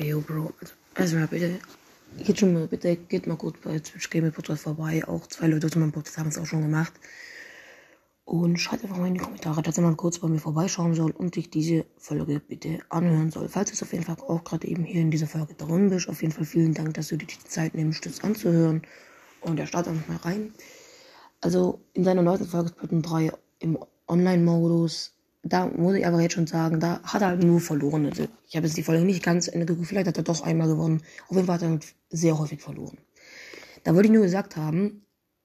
Ey, Bro, also erstmal bitte, geht schon mal, bitte, geht mal gut bei Twitch Gaming Podcast vorbei. Auch zwei Leute zu meinem Podcast haben es auch schon gemacht. Und schreibt einfach mal in die Kommentare, dass jemand kurz bei mir vorbeischauen soll und sich diese Folge bitte anhören soll. Falls es auf jeden Fall auch gerade eben hier in dieser Folge drin bist, auf jeden Fall vielen Dank, dass du dir die Zeit nimmst, das anzuhören. Und er startet einfach mal rein. Also in seiner neunten Folge Splatoon 3 im Online-Modus, da muss ich aber jetzt schon sagen, da hat er halt nur verloren. Also ich habe jetzt die Folge nicht ganz Ende geguckt, vielleicht hat er doch einmal gewonnen. Auf jeden Fall hat er sehr häufig verloren. Da wollte ich nur gesagt haben,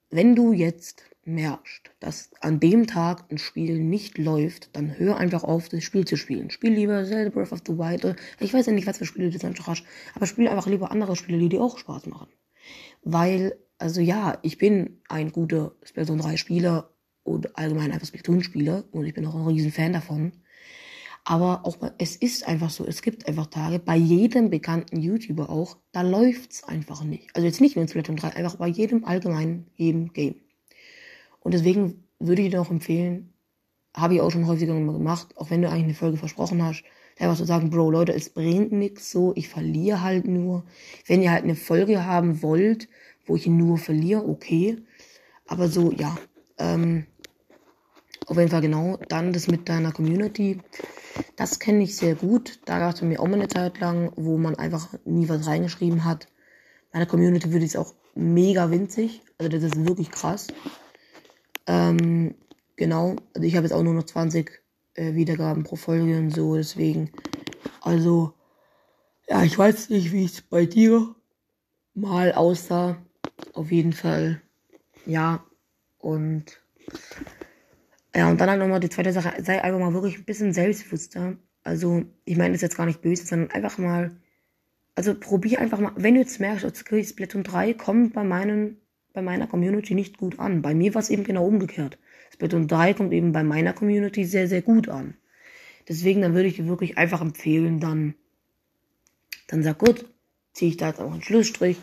wenn du jetzt merkst, dass an dem Tag ein Spiel nicht läuft, dann hör einfach auf, das Spiel zu spielen. Spiel lieber Zelda Breath of the Wild. Ich weiß ja nicht, was für Spiele du jetzt hast, aber spiel einfach lieber andere Spiele, die dir auch Spaß machen. Weil, also ja, ich bin ein guter Splatoon 3 Spieler und allgemein einfach Splatoon Spieler und ich bin auch ein riesen Fan davon. Aber auch, es ist einfach so, es gibt einfach Tage, bei jedem bekannten YouTuber auch, da läuft's einfach nicht. Also jetzt nicht nur in Splatoon 3, einfach bei jedem allgemeinen, jedem Game. Und deswegen würde ich dir auch empfehlen, habe ich auch schon häufiger gemacht, auch wenn du eigentlich eine Folge versprochen hast, einfach zu sagen, Bro, Leute, es bringt nichts so, ich verliere halt nur. Wenn ihr halt eine Folge haben wollt, wo ich nur verliere, okay. Aber so, ja, ähm, auf jeden Fall genau. Dann das mit deiner Community. Das kenne ich sehr gut. Da gab es bei mir auch mal eine Zeit lang, wo man einfach nie was reingeschrieben hat. Meine Community würde ich auch mega winzig. Also das ist wirklich krass. Ähm, genau, also ich habe jetzt auch nur noch 20 äh, Wiedergaben pro Folge und so, deswegen. Also, ja, ich weiß nicht, wie es bei dir mal aussah. Auf jeden Fall, ja. Und ja, und dann halt nochmal die zweite Sache, sei einfach mal wirklich ein bisschen selbstbewusster. Also, ich meine das jetzt gar nicht böse, sondern einfach mal, also probier einfach mal, wenn du jetzt merkst, okay, Splatoon 3 kommt bei meinen bei meiner Community nicht gut an. Bei mir war es eben genau umgekehrt. Splatoon 3 kommt eben bei meiner Community sehr, sehr gut an. Deswegen, dann würde ich dir wirklich einfach empfehlen, dann, dann sag gut, ziehe ich da jetzt auch einen Schlussstrich.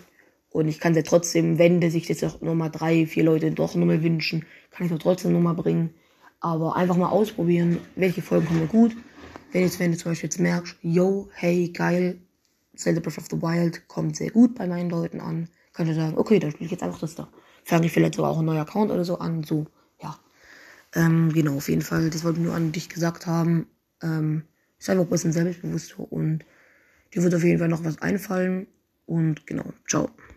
Und ich kann dir trotzdem, wenn der sich jetzt auch nochmal drei, vier Leute doch nochmal wünschen, kann ich doch trotzdem nochmal bringen. Aber einfach mal ausprobieren, welche Folgen kommen gut. Wenn jetzt, wenn du zum Beispiel jetzt merkst, yo, hey, geil, Zelda Breath of the Wild kommt sehr gut bei meinen Leuten an, kann ich sagen, okay, dann spiele ich jetzt einfach das da. Fange ich vielleicht sogar auch einen neuen Account oder so an, so, ja. Ähm, genau, auf jeden Fall, das wollte ich nur an dich gesagt haben. Ähm, ist einfach ein bisschen selbstbewusster und dir wird auf jeden Fall noch was einfallen. Und genau, ciao.